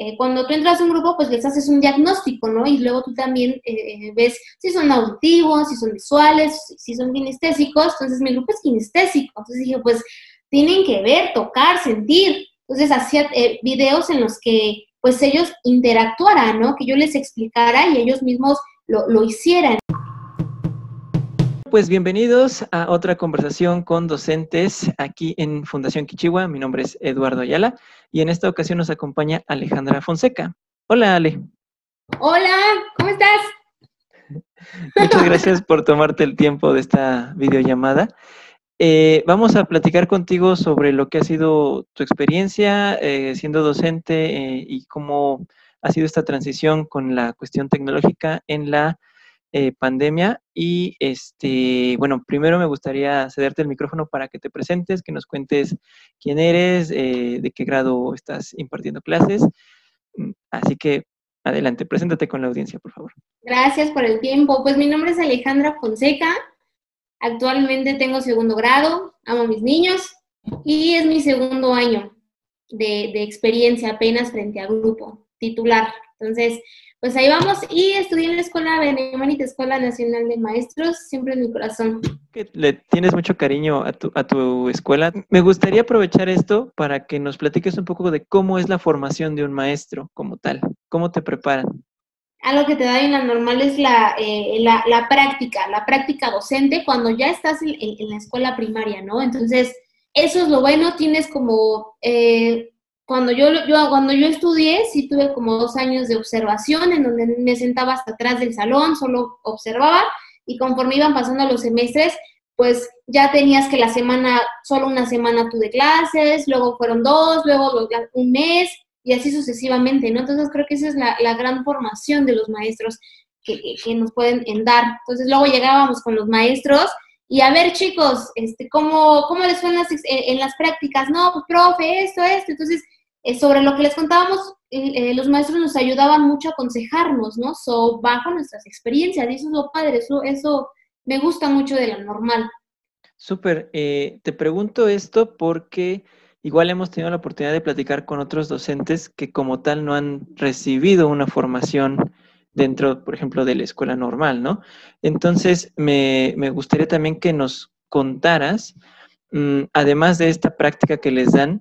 eh, cuando tú entras a un grupo, pues les haces un diagnóstico, ¿no? Y luego tú también eh, ves si son auditivos, si son visuales, si son kinestésicos. Entonces, mi grupo es kinestésico. Entonces dije, pues tienen que ver, tocar, sentir. Entonces, hacía eh, videos en los que, pues, ellos interactuaran, ¿no? Que yo les explicara y ellos mismos lo, lo hicieran. Pues bienvenidos a otra conversación con docentes aquí en Fundación Quichigua. Mi nombre es Eduardo Ayala y en esta ocasión nos acompaña Alejandra Fonseca. Hola, Ale. Hola, ¿cómo estás? Muchas gracias por tomarte el tiempo de esta videollamada. Eh, vamos a platicar contigo sobre lo que ha sido tu experiencia eh, siendo docente eh, y cómo ha sido esta transición con la cuestión tecnológica en la eh, pandemia. Y este, bueno, primero me gustaría cederte el micrófono para que te presentes, que nos cuentes quién eres, eh, de qué grado estás impartiendo clases. Mm, así que adelante, preséntate con la audiencia, por favor. Gracias por el tiempo. Pues mi nombre es Alejandra Fonseca. Actualmente tengo segundo grado, amo a mis niños y es mi segundo año de, de experiencia apenas frente al grupo titular. Entonces, pues ahí vamos y estudié en la Escuela Benemérita Escuela Nacional de Maestros, siempre en mi corazón. Le tienes mucho cariño a tu, a tu escuela. Me gustaría aprovechar esto para que nos platiques un poco de cómo es la formación de un maestro como tal, cómo te preparan. Algo que te da en la normal es la, eh, la, la, práctica, la práctica docente cuando ya estás en, en, en, la escuela primaria, ¿no? Entonces, eso es lo bueno, tienes como... Eh, cuando yo, yo, cuando yo estudié, sí tuve como dos años de observación en donde me sentaba hasta atrás del salón, solo observaba y conforme iban pasando los semestres, pues ya tenías que la semana, solo una semana tú de clases, luego fueron dos, luego un mes y así sucesivamente, ¿no? Entonces creo que esa es la, la gran formación de los maestros que, que, nos pueden dar. Entonces luego llegábamos con los maestros y a ver chicos, este, ¿cómo, cómo les fue en las, en las prácticas? No, pues profe, esto, esto. Entonces eh, sobre lo que les contábamos, eh, los maestros nos ayudaban mucho a aconsejarnos, ¿no? So, bajo nuestras experiencias, y eso es lo padre, eso, eso me gusta mucho de la normal. Súper, eh, te pregunto esto porque igual hemos tenido la oportunidad de platicar con otros docentes que como tal no han recibido una formación dentro, por ejemplo, de la escuela normal, ¿no? Entonces, me, me gustaría también que nos contaras, mmm, además de esta práctica que les dan,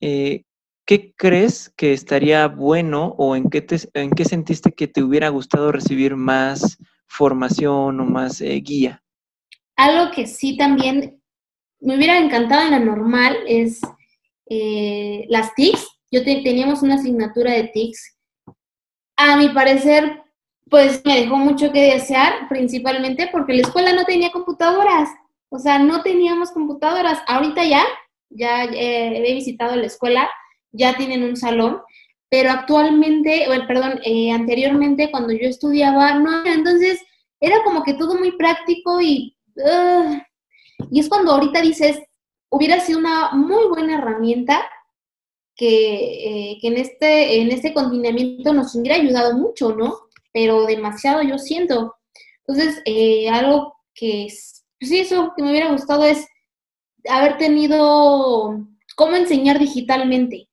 eh, ¿qué crees que estaría bueno o en qué, te, en qué sentiste que te hubiera gustado recibir más formación o más eh, guía? Algo que sí también me hubiera encantado en la normal es eh, las TICs. Yo te, teníamos una asignatura de TICs. A mi parecer, pues me dejó mucho que desear, principalmente porque la escuela no tenía computadoras. O sea, no teníamos computadoras. Ahorita ya, ya eh, he visitado la escuela ya tienen un salón, pero actualmente, bueno, perdón, eh, anteriormente cuando yo estudiaba, no, entonces era como que todo muy práctico y, y es cuando ahorita dices, hubiera sido una muy buena herramienta que, eh, que en, este, en este confinamiento nos hubiera ayudado mucho, ¿no? Pero demasiado yo siento. Entonces, eh, algo que, pues sí, eso que me hubiera gustado es haber tenido cómo enseñar digitalmente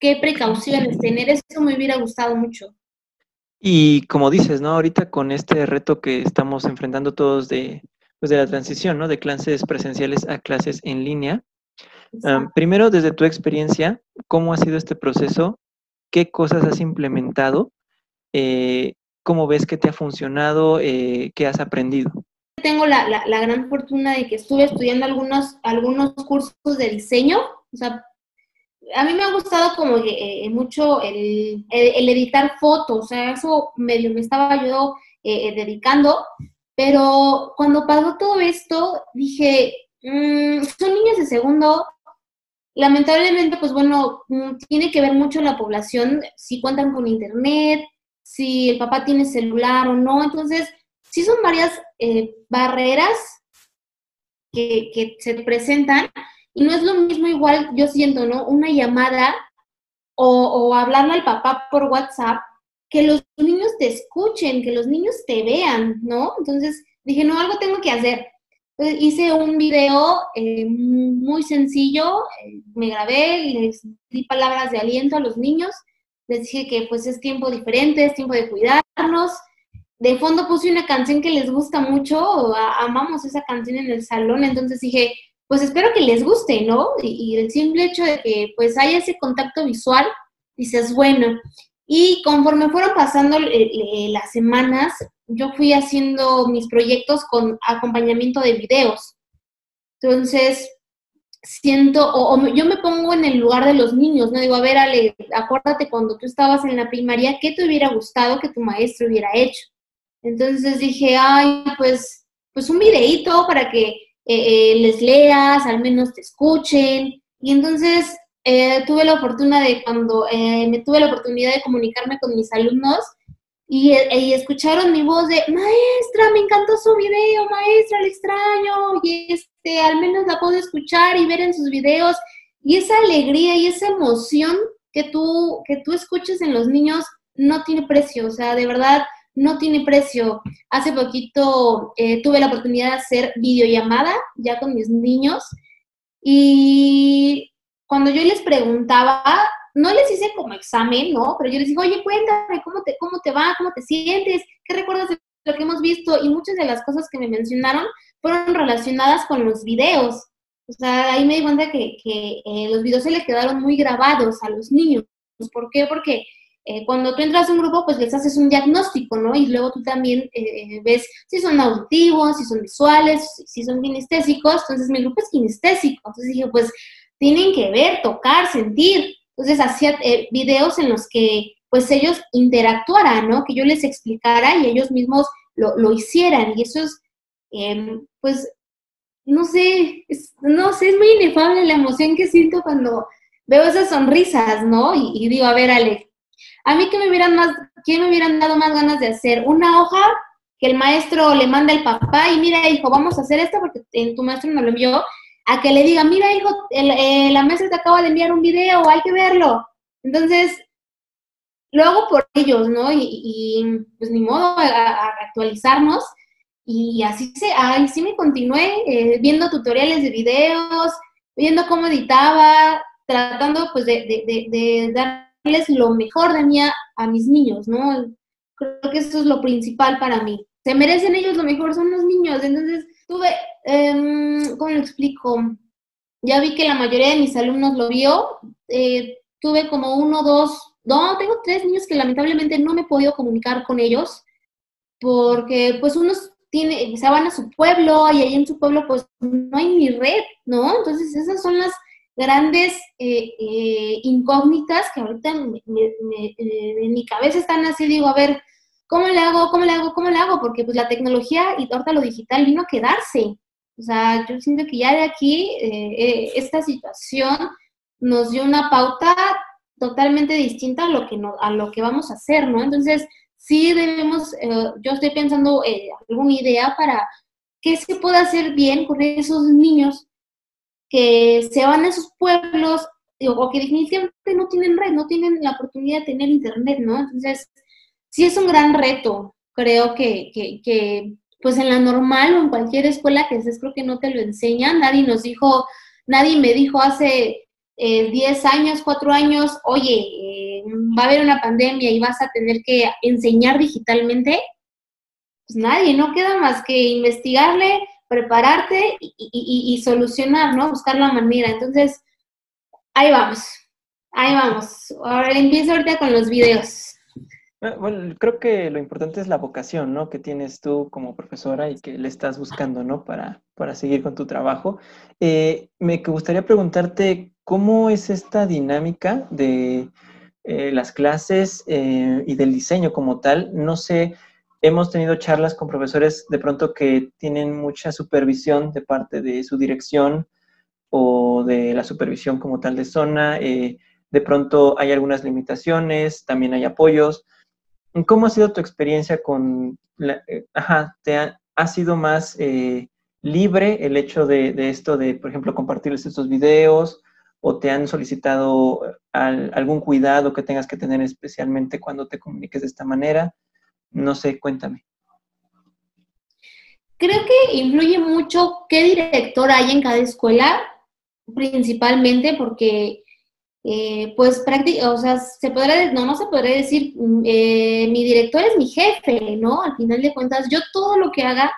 qué precauciones tener, eso me hubiera gustado mucho. Y como dices, ¿no? Ahorita con este reto que estamos enfrentando todos de, pues de la transición, ¿no? De clases presenciales a clases en línea. Um, primero, desde tu experiencia, ¿cómo ha sido este proceso? ¿Qué cosas has implementado? Eh, ¿Cómo ves que te ha funcionado? Eh, ¿Qué has aprendido? Tengo la, la, la, gran fortuna de que estuve estudiando algunos, algunos cursos de diseño, o sea, a mí me ha gustado como eh, mucho el, editar fotos, o sea, eso medio me estaba yo eh, eh, dedicando, pero cuando pasó todo esto, dije, mmm, son niños de segundo, lamentablemente, pues bueno, mm, tiene que ver mucho la población, si cuentan con internet, si el papá tiene celular o no, entonces, sí son varias barreras que se presentan y no es lo mismo igual, yo siento, ¿no? Una llamada o, o hablarle al papá por WhatsApp, que los niños te escuchen, que los niños te vean, ¿no? Entonces dije, no, algo tengo que hacer. Entonces, hice un video eh, muy sencillo, eh, me grabé, les di palabras de aliento a los niños les dije que pues es tiempo diferente, es tiempo de cuidarnos. De fondo puse una canción que les gusta mucho, amamos esa canción en el salón, entonces dije, pues espero que les guste, ¿no? Y, el simple hecho de que pues haya ese contacto visual, dices, bueno, y conforme fueron pasando las semanas, yo fui haciendo mis proyectos con acompañamiento de videos. Entonces, siento, o, yo me pongo en el lugar de los niños, ¿no? Digo, a ver, Ale, acuérdate cuando tú estabas en la primaria, ¿qué te hubiera gustado que tu maestro hubiera hecho? Entonces dije, ay, pues, pues un videíto para que eh, eh, les leas, al menos te escuchen. Y entonces eh, tuve la fortuna de cuando me tuve la oportunidad de comunicarme con mis alumnos, y, escucharon mi voz de, maestra, me encantó su video, maestra, le extraño, y este, al menos la puedo escuchar y ver en sus videos, y esa alegría y esa emoción que tú, que tú escuches en los niños no tiene precio, o sea, de verdad, no tiene precio. Hace poquito eh, tuve la oportunidad de hacer videollamada ya con mis niños, y cuando yo les preguntaba, no les hice como examen, ¿no? Pero yo les digo, oye, cuéntame, ¿cómo te, cómo te va? ¿Cómo te sientes? ¿Qué recuerdas de lo que hemos visto? Y muchas de las cosas que me mencionaron fueron relacionadas con los videos. O sea, ahí me di cuenta que, que eh, los videos se les quedaron muy grabados a los niños. ¿Por qué? Porque eh, cuando tú entras a un grupo, pues les haces un diagnóstico, ¿no? Y luego tú también eh, ves si son auditivos, si son visuales, si son kinestésicos. Entonces, mi grupo es kinestésico. Entonces dije, pues tienen que ver, tocar, sentir. Entonces hacía eh, videos en los que pues ellos interactuaran, ¿no? Que yo les explicara y ellos mismos lo, hicieran. Y eso es, em, pues, no sé, no sé, es muy inefable la emoción que siento cuando veo esas sonrisas, ¿no? Y, digo, a ver, Alex, a mí que me hubieran más, ¿qué me hubieran dado más ganas de hacer? Una hoja que el maestro le manda al papá y mira, hijo, vamos a hacer esto porque tu maestro me lo envió a que le diga, mira hijo, eh, la mesa te acaba de enviar un video, hay que verlo. Entonces, lo hago por ellos, ¿no? Y, pues ni modo a, actualizarnos. Y así, se, así me continué eh, viendo tutoriales de videos, viendo cómo editaba, tratando pues de, de, de, darles lo mejor de mí a, mis niños, ¿no? Creo que eso es lo principal para mí. Se merecen ellos lo mejor, son los niños. Entonces, tuve, eh, ¿cómo lo explico? Ya vi que la mayoría de mis alumnos lo vio. Eh, tuve como uno, dos, no, tengo tres niños que lamentablemente no me he podido comunicar con ellos porque pues unos tiene, se van a su pueblo y ahí en su pueblo pues no hay ni red, ¿no? Entonces esas son las grandes eh, eh, incógnitas que ahorita en mi cabeza están así, digo, a ver, ¿Cómo le hago? ¿Cómo le hago? ¿Cómo le hago? Porque pues la tecnología y ahorita lo digital vino a quedarse. O sea, yo siento que ya de aquí eh, eh, esta situación nos dio una pauta totalmente distinta a lo que no, a lo que vamos a hacer, ¿no? Entonces, sí debemos, eh, yo estoy pensando alguna idea para qué se puede hacer bien con esos niños que se van a sus pueblos o que definitivamente no tienen red, no tienen la oportunidad de tener internet, ¿no? Entonces, sí es un gran reto. Creo que, que, pues en la normal o en cualquier escuela que estés, creo que no te lo enseñan. Nadie nos dijo, nadie me dijo hace 10 eh, años, 4 años, oye, eh, va a haber una pandemia y vas a tener que enseñar digitalmente. Pues nadie, no queda más que investigarle, prepararte y, y solucionar, ¿no? Buscar la manera. Entonces, ahí vamos, ahí vamos. Ahora empiezo ahorita con los videos. Bueno, creo que lo importante es la vocación, ¿no? Que tienes tú como profesora y que le estás buscando, ¿no? Para, para seguir con tu trabajo. Eh, me gustaría preguntarte cómo es esta dinámica de eh, las clases eh, y del diseño como tal. No sé, hemos tenido charlas con profesores de pronto que tienen mucha supervisión de parte de su dirección o de la supervisión como tal de zona. de pronto hay algunas limitaciones, también hay apoyos. ¿Cómo ha sido tu experiencia con, la, eh, ajá, te ha, sido más eh, libre el hecho de, esto de, por ejemplo, compartirles estos videos o te han solicitado eh, algún cuidado que tengas que tener especialmente cuando te comuniques de esta manera? No sé, cuéntame. Creo que influye mucho qué director hay en cada escuela, principalmente porque eh, pues prácticamente, o sea, se podría, no, no se podría decir, mm, eh, mi director es mi jefe, ¿no? Al final de cuentas, yo todo lo que haga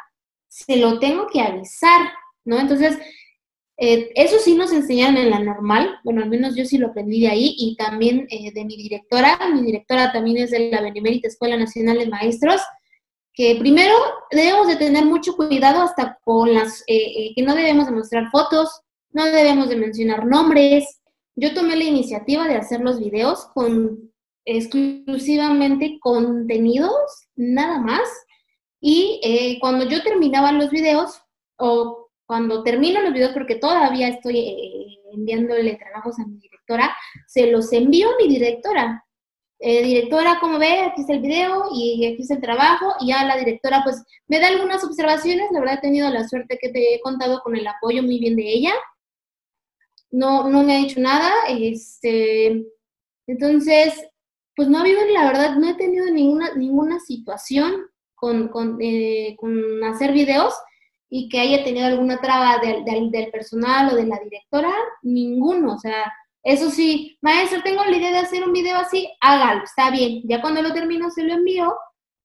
se lo tengo que avisar, ¿no? Entonces, eh, eso sí nos enseñan en la normal, bueno, al menos yo sí lo aprendí de ahí y también de mi directora, mi directora también es de la Benemérita Escuela Nacional de Maestros, que primero debemos de tener mucho cuidado hasta con las, que no debemos de mostrar fotos, no debemos de mencionar nombres, yo tomé la iniciativa de hacer los videos con exclusivamente contenidos, nada más. Y eh, cuando yo terminaba los videos, o cuando termino los videos, porque todavía estoy eh, enviándole trabajos a mi directora, se los envío a mi directora. Eh, directora, como ve, aquí está el video y aquí está el trabajo. Y ya la directora, pues, me da algunas observaciones. La verdad, he tenido la suerte que te he contado con el apoyo muy bien de ella no, no me ha dicho nada. Este, entonces, pues no ha habido, la verdad, no he tenido ninguna, ninguna situación con, con, eh, con hacer videos y que haya tenido alguna traba del, del, personal o de la directora, ninguno. O sea, eso sí, maestro, tengo la idea de hacer un video así, hágalo, está bien. Ya cuando lo termino se lo envío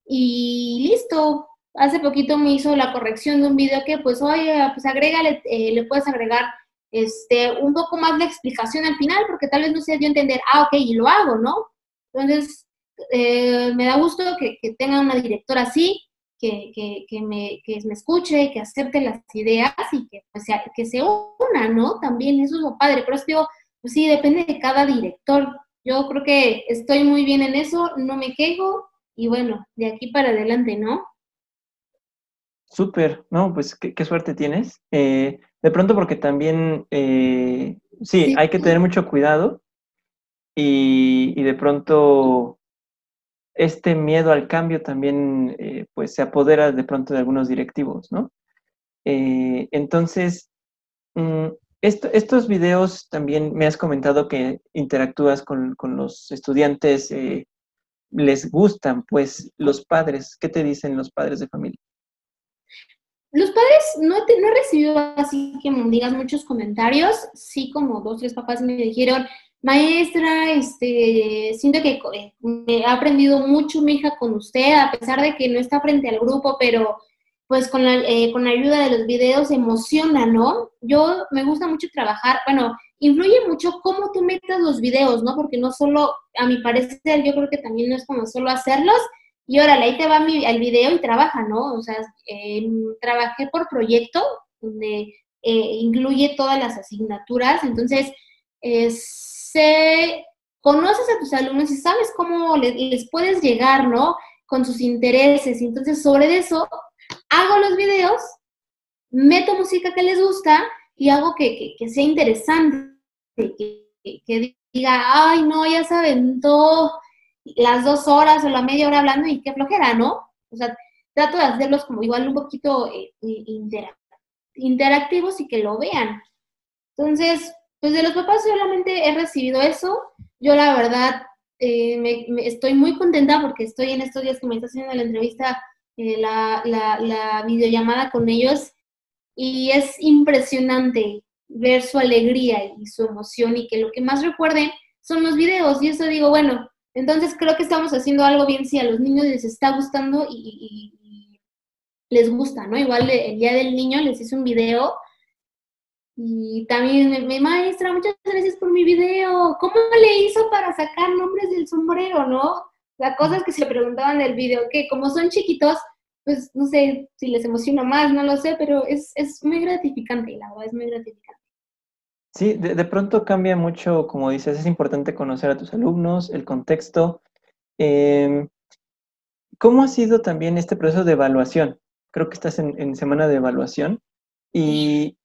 y listo. Hace poquito me hizo la corrección de un video que, pues, oye, pues agrégale, eh, le puedes agregar este, un poco más de explicación al final, porque tal vez no se dio a entender, ah, ok, y lo hago, ¿no? Entonces, eh, me da gusto que, que, tenga una directora así, que, que, me, que me escuche, que acepte las ideas y que, pues, que se una, ¿no? También eso es lo padre, pero es que, pues sí, depende de cada director. Yo creo que estoy muy bien en eso, no me quejo y bueno, de aquí para adelante, ¿no? Súper, no, pues qué, suerte tienes. Eh, de pronto porque también, eh, sí, hay que tener mucho cuidado y, de pronto este miedo al cambio también eh, pues se apodera de pronto de algunos directivos, ¿no? entonces, mm, estos videos también me has comentado que interactúas con, con los estudiantes, les gustan, pues los padres, ¿qué te dicen los padres de familia? Los padres no, no he recibido así que me digas muchos comentarios, sí como dos, tres papás me dijeron, maestra, este, siento que eh, me ha aprendido mucho mi hija con usted, a pesar de que no está frente al grupo, pero pues con la, eh, con la ayuda de los videos emociona, ¿no? Yo me gusta mucho trabajar, bueno, influye mucho cómo tú metas los videos, ¿no? Porque no solo, a mi parecer, yo creo que también no es como solo hacerlos, y órale, ahí te va mi, video y trabaja, ¿no? O sea, eh, trabajé por proyecto, donde eh, incluye todas las asignaturas, entonces, eh, conoces a tus alumnos y sabes cómo les, puedes llegar, ¿no? Con sus intereses, entonces sobre eso hago los videos, meto música que les gusta y hago que, sea interesante, que, que, diga, ay, no, ya se aventó las dos horas o la media hora hablando y qué flojera, ¿no? O sea, trato de hacerlos como igual un poquito eh, interactivos y que lo vean. Entonces, pues de los papás solamente he recibido eso. Yo la verdad eh, me, estoy muy contenta porque estoy en estos días que me está haciendo la entrevista, eh, la, la, la videollamada con ellos y es impresionante ver su alegría y su emoción y que lo que más recuerden son los videos. Y eso digo, bueno, entonces creo que estamos haciendo algo bien si a los niños les está gustando y, les gusta, ¿no? Igual el día del niño les hice un video y también mi maestra, muchas gracias por mi video. ¿Cómo le hizo para sacar nombres del sombrero, no? La cosa es que se preguntaban del video, que como son chiquitos, pues no sé si les emociona más, no lo sé, pero es, es muy gratificante, la verdad es muy gratificante. Sí, de, pronto cambia mucho, como dices, es importante conocer a tus alumnos, el contexto. Em, ¿Cómo ha sido también este proceso de evaluación? Creo que estás en, semana de evaluación y eh,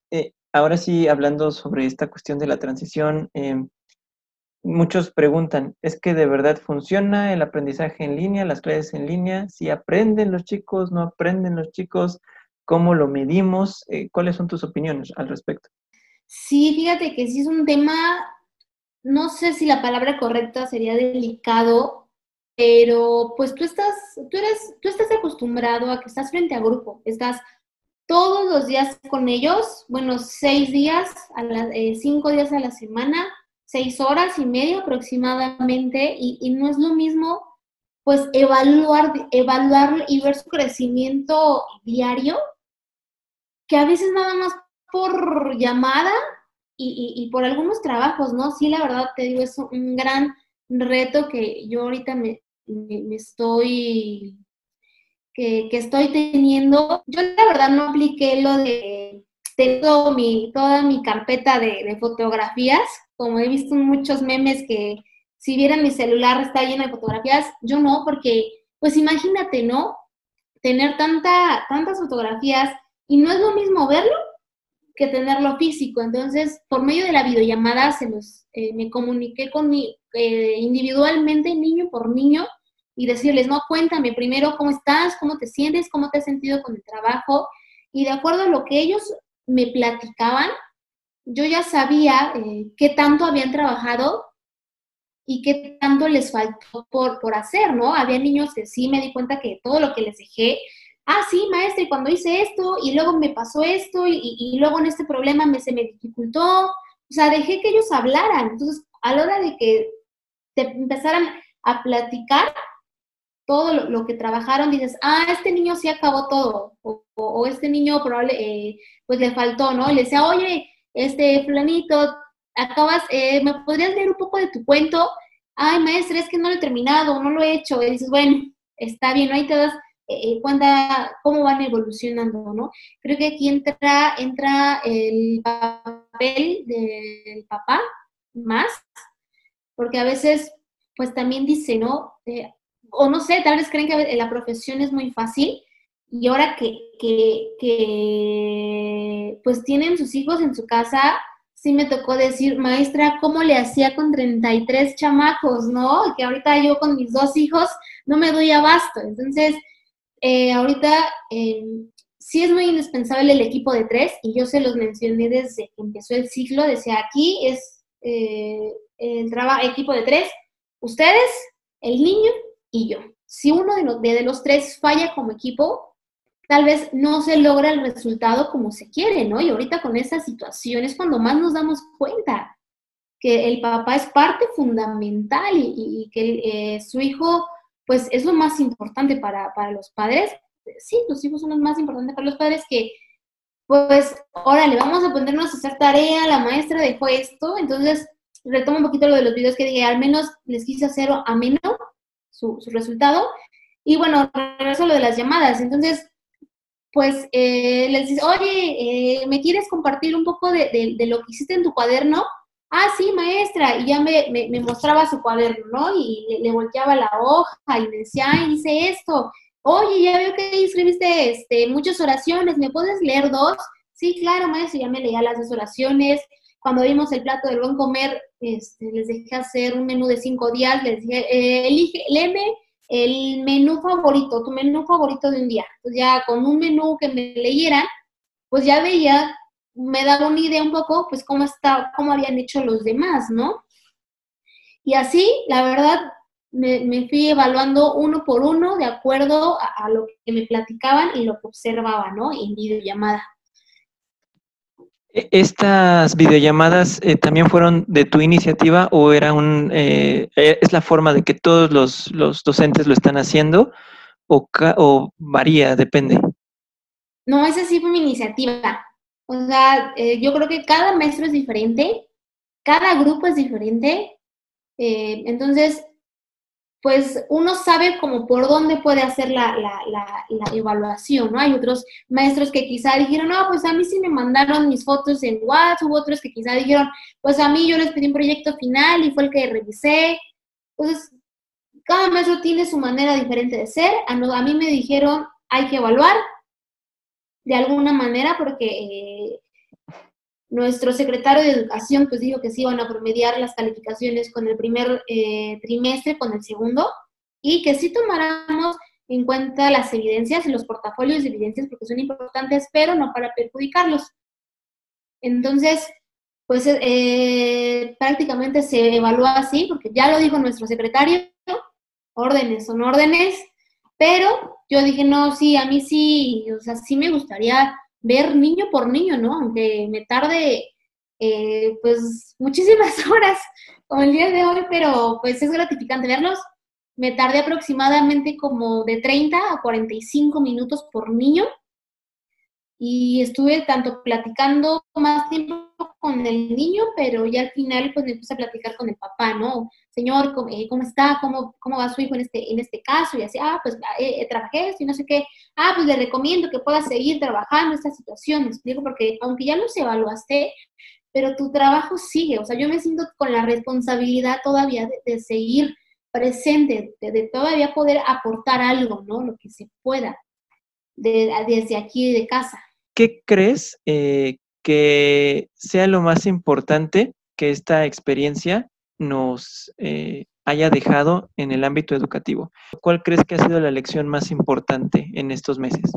ahora sí, hablando sobre esta cuestión de la transición, em, muchos preguntan, ¿es que de verdad funciona el aprendizaje en línea, las clases en línea? ¿Si aprenden los chicos, no aprenden los chicos? ¿Cómo lo medimos? Eh, ¿Cuáles son tus opiniones al respecto? Sí, fíjate que sí es un tema, no sé si la palabra correcta sería delicado, pero pues tú estás, tú eres, tú estás acostumbrado a que estás frente a grupo, estás todos los días con ellos, bueno, seis días, a eh, cinco días a la semana, seis horas y media aproximadamente y, no es lo mismo pues evaluar, evaluar y ver su crecimiento diario que a veces nada más por llamada y, por algunos trabajos, ¿no? Sí, la verdad te digo, es un gran reto que yo ahorita me, estoy, que, estoy teniendo. Yo la verdad no apliqué lo de tengo mi, toda mi carpeta de, fotografías, como he visto muchos memes que si vieran mi celular está lleno de fotografías, yo no, porque pues imagínate, ¿no? Tener tanta, tantas fotografías y no es lo mismo verlo que tenerlo físico. Entonces, por medio de la videollamada se los, eh, me comuniqué con mi, eh, individualmente, niño por niño, y decirles, no, cuéntame primero cómo estás, cómo te sientes, cómo te has sentido con el trabajo. Y de acuerdo a lo que ellos me platicaban, yo ya sabía eh, qué tanto habían trabajado y qué tanto les faltó por, por hacer, ¿no? Había niños que sí me di cuenta que todo lo que les dejé ah, sí, maestra, y cuando hice esto, y luego me pasó esto, y, luego en este problema me, se me dificultó, o sea, dejé que ellos hablaran. Entonces, a la hora de que te empezaran a platicar todo lo, que trabajaron, dices, ah, este niño sí acabó todo, o, este niño probable, eh, pues le faltó, ¿no? Y le decía, oye, este fulanito, acabas, eh, ¿me podrías leer un poco de tu cuento? Ay, maestra, es que no lo he terminado, no lo he hecho. Y dices, bueno, está bien, ¿no? ahí te das eh, cuenta cómo van evolucionando, ¿no? Creo que aquí entra, entra el papel del papá más, porque a veces, pues también dice, ¿no? O no sé, tal vez creen que la profesión es muy fácil y ahora que, que, que pues tienen sus hijos en su casa, sí me tocó decir, maestra, ¿cómo le hacía con 33 chamacos, no? Que ahorita yo con mis dos hijos no me doy abasto. Entonces, eh, ahorita eh, sí es muy indispensable el equipo de tres y yo se los mencioné desde que empezó el ciclo, decía aquí es eh, el trabajo equipo de tres, ustedes, el niño y yo. Si uno de los, de los tres falla como equipo, tal vez no se logra el resultado como se quiere, ¿no? Y ahorita con esa situación es cuando más nos damos cuenta que el papá es parte fundamental y, que su hijo pues es lo más importante para, los padres. Sí, los hijos son los más importantes para los padres que, pues, órale, vamos a ponernos a hacer tarea, la maestra dejó esto, entonces retomo un poquito lo de los videos que dije, al menos les quise hacer ameno su, su resultado. Y bueno, regreso a lo de las llamadas. Entonces, pues eh, les dice, oye, eh, ¿me quieres compartir un poco de, lo que hiciste en tu cuaderno? ah, sí, maestra, y ya me, mostraba su cuaderno, ¿no? Y le, volteaba la hoja y me decía, hice esto. Oye, ya veo que escribiste este, muchas oraciones, ¿me puedes leer dos? Sí, claro, maestra, ya me leía las dos oraciones. Cuando vimos el plato del buen comer, este, les dejé hacer un menú de cinco días, les dije, eh, elige, léeme el menú favorito, tu menú favorito de un día. Entonces ya con un menú que me leyeran, pues ya veía me daba una idea un poco, pues, cómo, está, cómo habían hecho los demás, ¿no? Y así, la verdad, me, fui evaluando uno por uno de acuerdo a, lo que me platicaban y lo que observaba, ¿no? En videollamada. E, ¿Estas videollamadas eh, también fueron de tu iniciativa o era un, eh, e, es la forma de que todos los, los docentes lo están haciendo o, o varía, depende? No, esa sí fue mi iniciativa. O sea, eh, yo creo que cada maestro es diferente, cada grupo es diferente. Entonces, pues uno sabe como por dónde puede hacer la, evaluación, ¿no? Hay otros maestros que quizá dijeron, no, pues a mí sí me mandaron mis fotos en WhatsApp, hubo otros que quizá dijeron, pues a mí yo les pedí un proyecto final y fue el que revisé. Entonces, cada maestro tiene su manera diferente de ser. A, a mí me dijeron, hay que evaluar, de alguna manera porque eh, nuestro secretario de Educación pues dijo que sí iban a promediar las calificaciones con el primer eh, trimestre, con el segundo, y que sí tomáramos en cuenta las evidencias y los portafolios de evidencias porque son importantes, pero no para perjudicarlos. Entonces, pues eh, prácticamente se evalúa así, porque ya lo dijo nuestro secretario, órdenes son órdenes, pero yo dije, no, sí, a mí sí, o sea, sí me gustaría ver niño por niño, ¿no? Aunque me tarde eh, pues muchísimas horas, como el día de hoy, pero pues es gratificante verlos. Me tardé aproximadamente como de 30 a 45 minutos por niño y estuve tanto platicando más tiempo con el niño, pero ya al final pues me puse a platicar con el papá, ¿no? Señor, ¿cómo, eh, está? ¿Cómo, ¿Cómo va su hijo en este, en este caso? Y así, ah, pues eh, trabajé esto y no sé qué. Ah, pues le recomiendo que pueda seguir trabajando esta situación, me explico, porque aunque ya los evaluaste, pero tu trabajo sigue, o sea, yo me siento con la responsabilidad todavía de, seguir presente, de, todavía poder aportar algo, ¿no? Lo que se pueda desde aquí de casa. ¿Qué crees eh, que sea lo más importante que esta experiencia nos eh, haya dejado en el ámbito educativo? ¿Cuál crees que ha sido la lección más importante en estos meses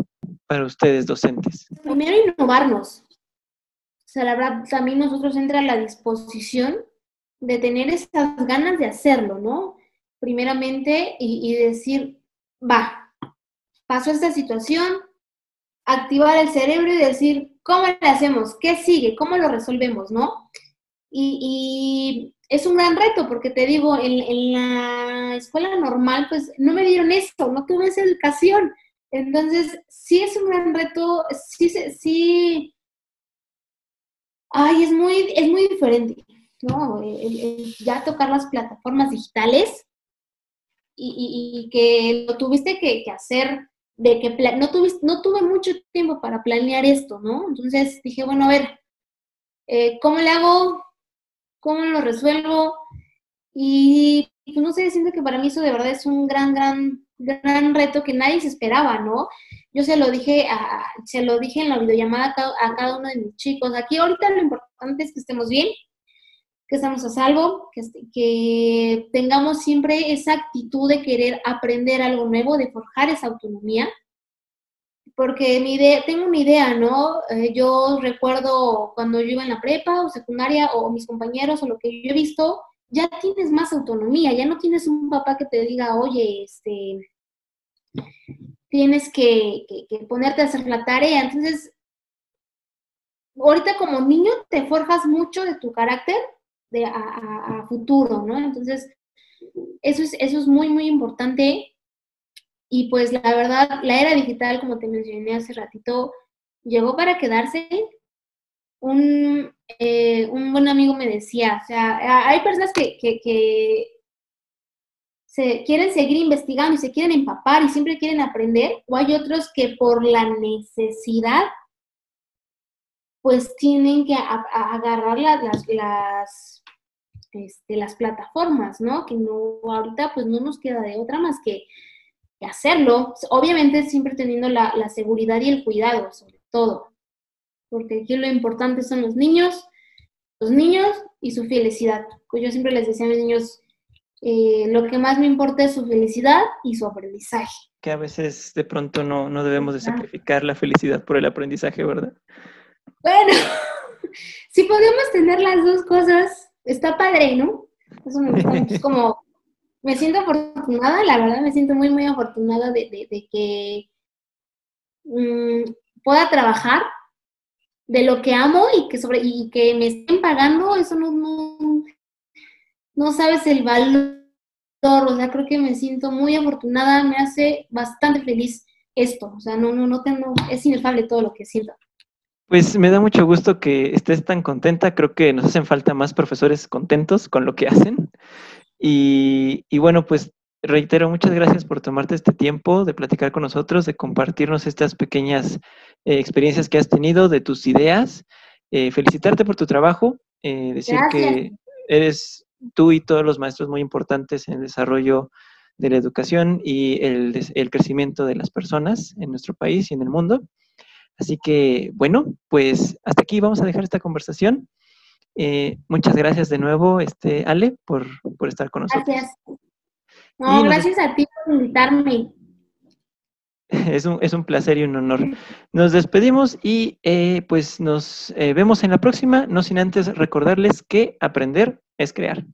para ustedes docentes? Primero, innovarnos. O sea, la verdad, también nosotros entra la disposición de tener esas ganas de hacerlo, ¿no? Primeramente, y, y decir, va, pasó esta situación, activar el cerebro y decir, ¿cómo le hacemos? ¿Qué sigue? ¿Cómo lo resolvemos? ¿No? Y, es un gran reto porque te digo, en, la escuela normal, pues no me dieron esto, no tuve esa educación. Entonces, sí es un gran reto, sí, sí, ay, es muy, es muy diferente, ¿no? ya tocar las plataformas digitales y, que lo tuviste que hacer de que no, tuve, no tuve mucho tiempo para planear esto, ¿no? Entonces dije, bueno, a ver, eh, ¿cómo le hago? ¿Cómo lo resuelvo? Y pues no sé, siento que para mí eso de verdad es un gran, gran, gran reto que nadie se esperaba, ¿no? Yo se lo dije, a, se lo dije en la videollamada a cada uno de mis chicos. Aquí ahorita lo importante es que estemos bien, que estamos a salvo, que, que tengamos siempre esa actitud de querer aprender algo nuevo, de forjar esa autonomía. Porque mi idea, tengo una idea, ¿no? Eh, yo recuerdo cuando yo iba en la prepa o secundaria o mis compañeros o lo que yo he visto, ya tienes más autonomía, ya no tienes un papá que te diga, oye, este, tienes que ponerte a hacer la tarea. Entonces, ahorita como niño te forjas mucho de tu carácter de, a, futuro, ¿no? Entonces, eso es, eso es muy, muy importante. Y pues la verdad, la era digital, como te mencioné hace ratito, llegó para quedarse. Un, eh, un buen amigo me decía, o sea, hay personas que, que, que se quieren seguir investigando y se quieren empapar y siempre quieren aprender, o hay otros que por la necesidad pues tienen que agarrar las, las, este, las plataformas, ¿no? Que no, ahorita pues no nos queda de otra más que, hacerlo. Obviamente siempre teniendo la, seguridad y el cuidado, sobre todo. Porque aquí lo importante son los niños, los niños y su felicidad. Pues yo siempre les decía a mis niños, eh, lo que más me importa es su felicidad y su aprendizaje. Que a veces de pronto no, no debemos de sacrificar la felicidad por el aprendizaje, ¿verdad? Bueno, si podemos tener las dos cosas, está padre, ¿no? Eso me gusta mucho. como, me siento afortunada, la verdad me siento muy, muy afortunada de, que mm, pueda trabajar de lo que amo y que sobre y que me estén pagando, eso no, no, no sabes el valor. O sea, creo que me siento muy afortunada, me hace bastante feliz esto. O sea, no, no, no tengo, es inefable todo lo que siento. Pues me da mucho gusto que estés tan contenta. Creo que nos hacen falta más profesores contentos con lo que hacen. Y, bueno, pues reitero, muchas gracias por tomarte este tiempo de platicar con nosotros, de compartirnos estas pequeñas eh, experiencias que has tenido, de tus ideas. Eh, felicitarte por tu trabajo, eh, decir que eres tú y todos los maestros muy importantes en el desarrollo de la educación y el crecimiento de las personas en nuestro país y en el mundo. Así que, bueno, pues hasta aquí vamos a dejar esta conversación. Eh, muchas gracias de nuevo, este, Ale, por, estar con nosotros. Gracias. No, gracias a ti por invitarme. Es un, es un placer y un honor. Nos despedimos y eh, pues nos eh, vemos en la próxima, no sin antes recordarles que aprender es crear.